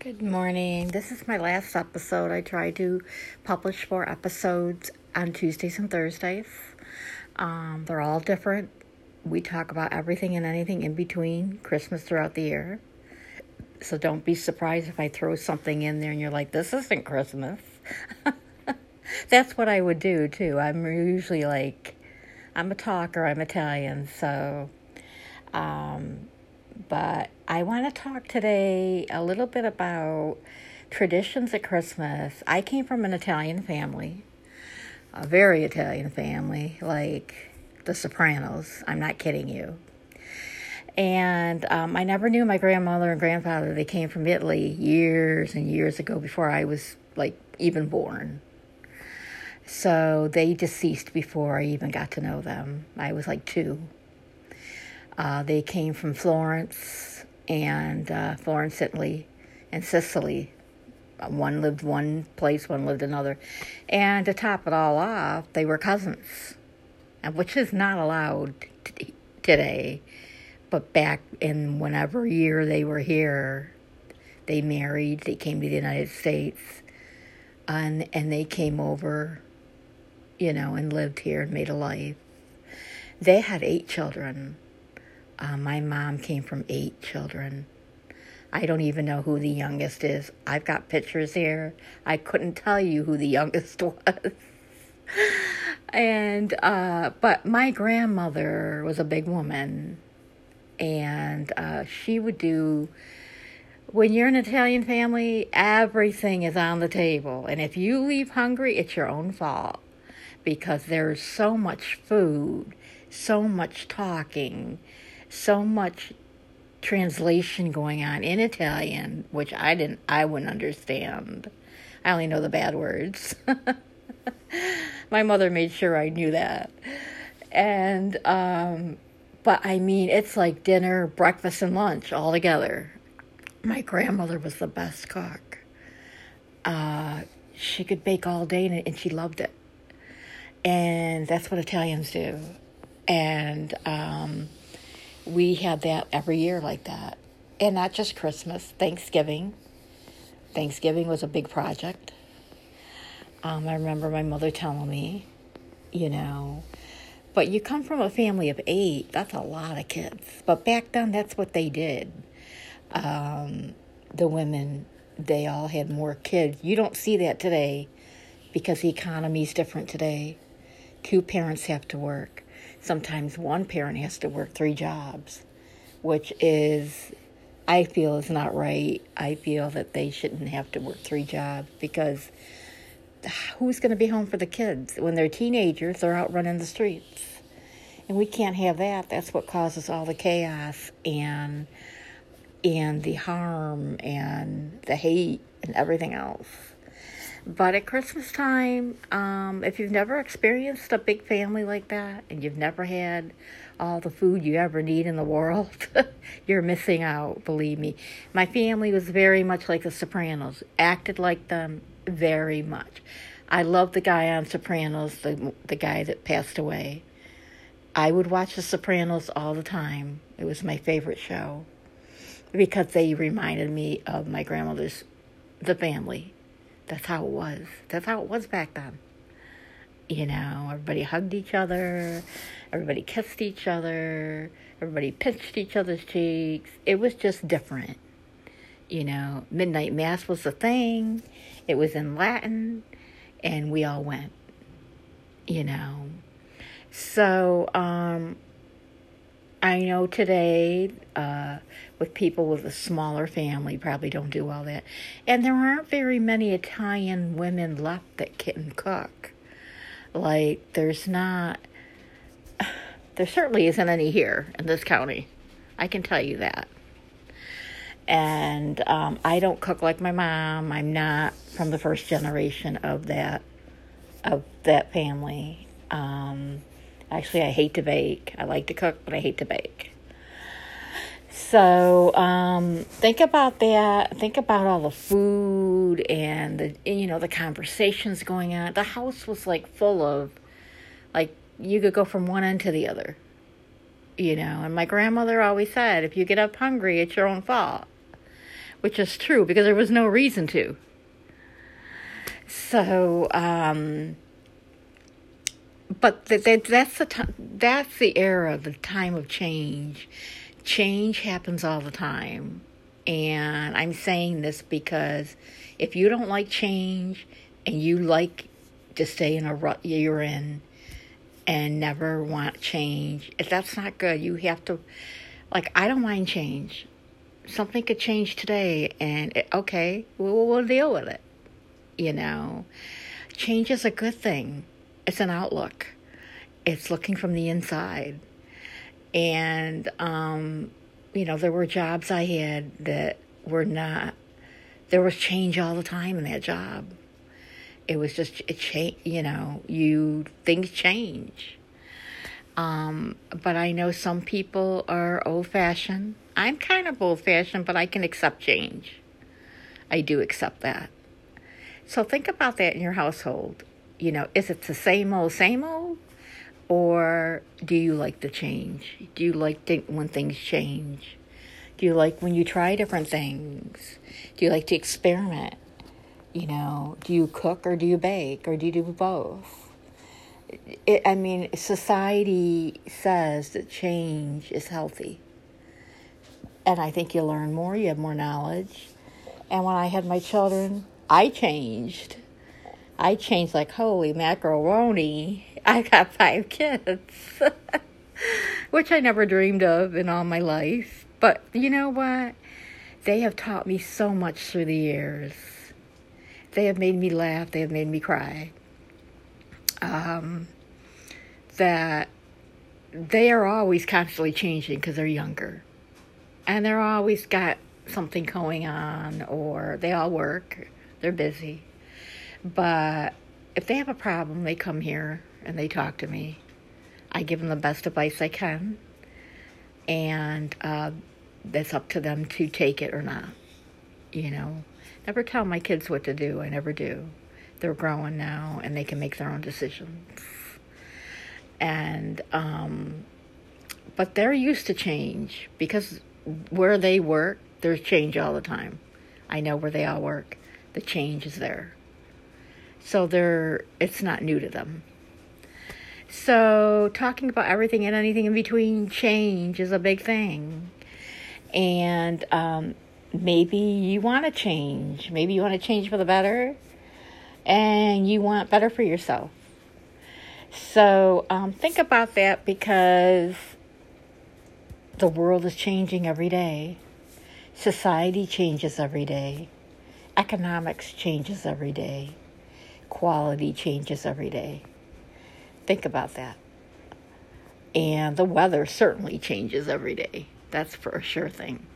Good morning. This is my last episode. I try to publish four episodes on Tuesdays and Thursdays. Um, they're all different. We talk about everything and anything in between Christmas throughout the year. So don't be surprised if I throw something in there and you're like, this isn't Christmas. That's what I would do too. I'm usually like, I'm a talker, I'm Italian, so. Um, but I want to talk today a little bit about traditions at Christmas. I came from an Italian family, a very Italian family, like the Sopranos. I'm not kidding you. And um, I never knew my grandmother and grandfather. They came from Italy years and years ago before I was like even born. So they deceased before I even got to know them. I was like two. Uh, they came from Florence and uh, Florence, Italy, and Sicily. One lived one place, one lived another. And to top it all off, they were cousins, which is not allowed t- today. But back in whenever year they were here, they married, they came to the United States, and, and they came over, you know, and lived here and made a life. They had eight children uh, my mom came from eight children. I don't even know who the youngest is. I've got pictures here. I couldn't tell you who the youngest was. and uh, but my grandmother was a big woman, and uh, she would do. When you're an Italian family, everything is on the table, and if you leave hungry, it's your own fault because there's so much food, so much talking so much translation going on in Italian, which I didn't, I wouldn't understand. I only know the bad words. My mother made sure I knew that. And, um, but I mean, it's like dinner, breakfast, and lunch all together. My grandmother was the best cook. Uh, she could bake all day and, and she loved it. And that's what Italians do. And, um, we had that every year like that. And not just Christmas, Thanksgiving. Thanksgiving was a big project. Um, I remember my mother telling me, you know, but you come from a family of eight, that's a lot of kids. But back then, that's what they did. Um, the women, they all had more kids. You don't see that today because the economy is different today. Two parents have to work sometimes one parent has to work three jobs, which is, I feel, is not right. I feel that they shouldn't have to work three jobs because who's going to be home for the kids when they're teenagers? They're out running the streets, and we can't have that. That's what causes all the chaos and and the harm and the hate and everything else. But at Christmas time, um, if you've never experienced a big family like that and you've never had all the food you ever need in the world, you're missing out, believe me. My family was very much like the Sopranos, acted like them very much. I love the guy on Sopranos, the the guy that passed away. I would watch The Sopranos all the time. It was my favorite show because they reminded me of my grandmother's The Family that's how it was. That's how it was back then. You know, everybody hugged each other, everybody kissed each other, everybody pinched each other's cheeks. It was just different. You know, midnight mass was the thing. It was in Latin, and we all went. You know, so um, I know today, uh, with people with a smaller family, probably don't do all that. And there aren't very many Italian women left that can cook. Like, there's not, there certainly isn't any here in this county. I can tell you that. And um, I don't cook like my mom. I'm not from the first generation of that, of that family. Um, Actually, I hate to bake. I like to cook, but I hate to bake. So um, think about that. Think about all the food and the you know the conversations going on. The house was like full of like you could go from one end to the other. You know, and my grandmother always said, if you get up hungry, it's your own fault. which is true because there was no reason to. So, um, but th- th- that's the time. That's the era, the time of change. Change happens all the time, and I'm saying this because if you don't like change and you like to stay in a rut you're in and never want change, if that's not good. You have to, like, I don't mind change. Something could change today, and it, okay, we'll, we'll deal with it. You know, change is a good thing. It's an outlook. It's looking from the inside. And um, you know, there were jobs I had that were not. There was change all the time in that job. It was just it change. You know, you things change. Um, but I know some people are old fashioned. I'm kind of old fashioned, but I can accept change. I do accept that. So think about that in your household. You know, is it the same old, same old? Or do you like the change? Do you like th- when things change? Do you like when you try different things? Do you like to experiment? You know, do you cook or do you bake or do you do both? It, I mean, society says that change is healthy. And I think you learn more, you have more knowledge. And when I had my children, I changed. I changed like holy macaroni. I got five kids, which I never dreamed of in all my life. But you know what? They have taught me so much through the years. They have made me laugh. They have made me cry. Um, that they are always constantly changing because they're younger, and they're always got something going on, or they all work. They're busy, but if they have a problem, they come here and they talk to me. I give them the best advice I can, and uh, it's up to them to take it or not. You know, never tell my kids what to do. I never do. They're growing now and they can make their own decisions. And, um, but they're used to change because where they work, there's change all the time. I know where they all work. The change is there. So they're, it's not new to them. So, talking about everything and anything in between change is a big thing. And um, maybe you want to change. Maybe you want to change for the better. And you want better for yourself. So, um, think about that because the world is changing every day. Society changes every day. Economics changes every day. Quality changes every day. Think about that. And the weather certainly changes every day. That's for a sure thing.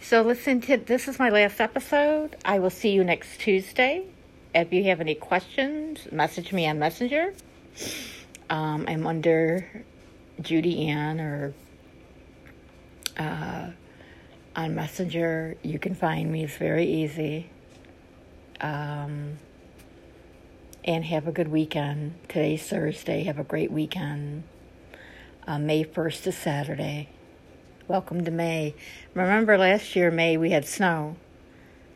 So, listen to this is my last episode. I will see you next Tuesday. If you have any questions, message me on Messenger. Um, I'm under Judy Ann or uh, on Messenger. You can find me, it's very easy. Um, and have a good weekend. Today's Thursday. Have a great weekend. Uh, May 1st is Saturday. Welcome to May. Remember last year, May, we had snow.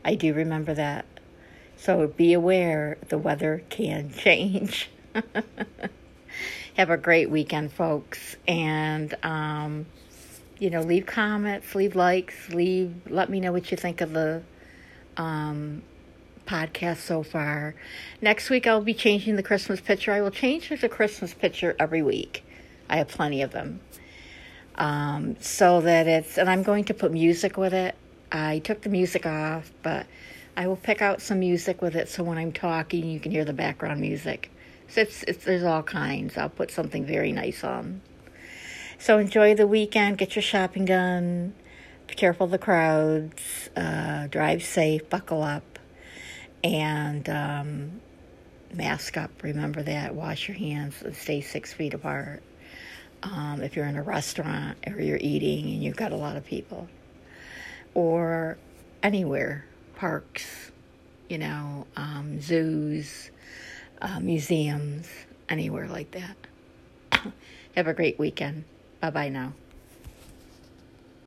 I do remember that. So be aware the weather can change. Have a great weekend, folks. And, um, you know, leave comments, leave likes, leave, let me know what you think of the um, podcast so far. Next week, I'll be changing the Christmas picture. I will change the Christmas picture every week. I have plenty of them. Um, so that it's, and I'm going to put music with it. I took the music off, but I will pick out some music with it so when I'm talking, you can hear the background music. So it's, it's there's all kinds. I'll put something very nice on. So enjoy the weekend. Get your shopping done. Be careful of the crowds. Uh, drive safe. Buckle up. And um, mask up. Remember that. Wash your hands and stay six feet apart. Um, if you're in a restaurant or you're eating and you've got a lot of people, or anywhere, parks, you know, um, zoos, uh, museums, anywhere like that. Have a great weekend. Bye bye now.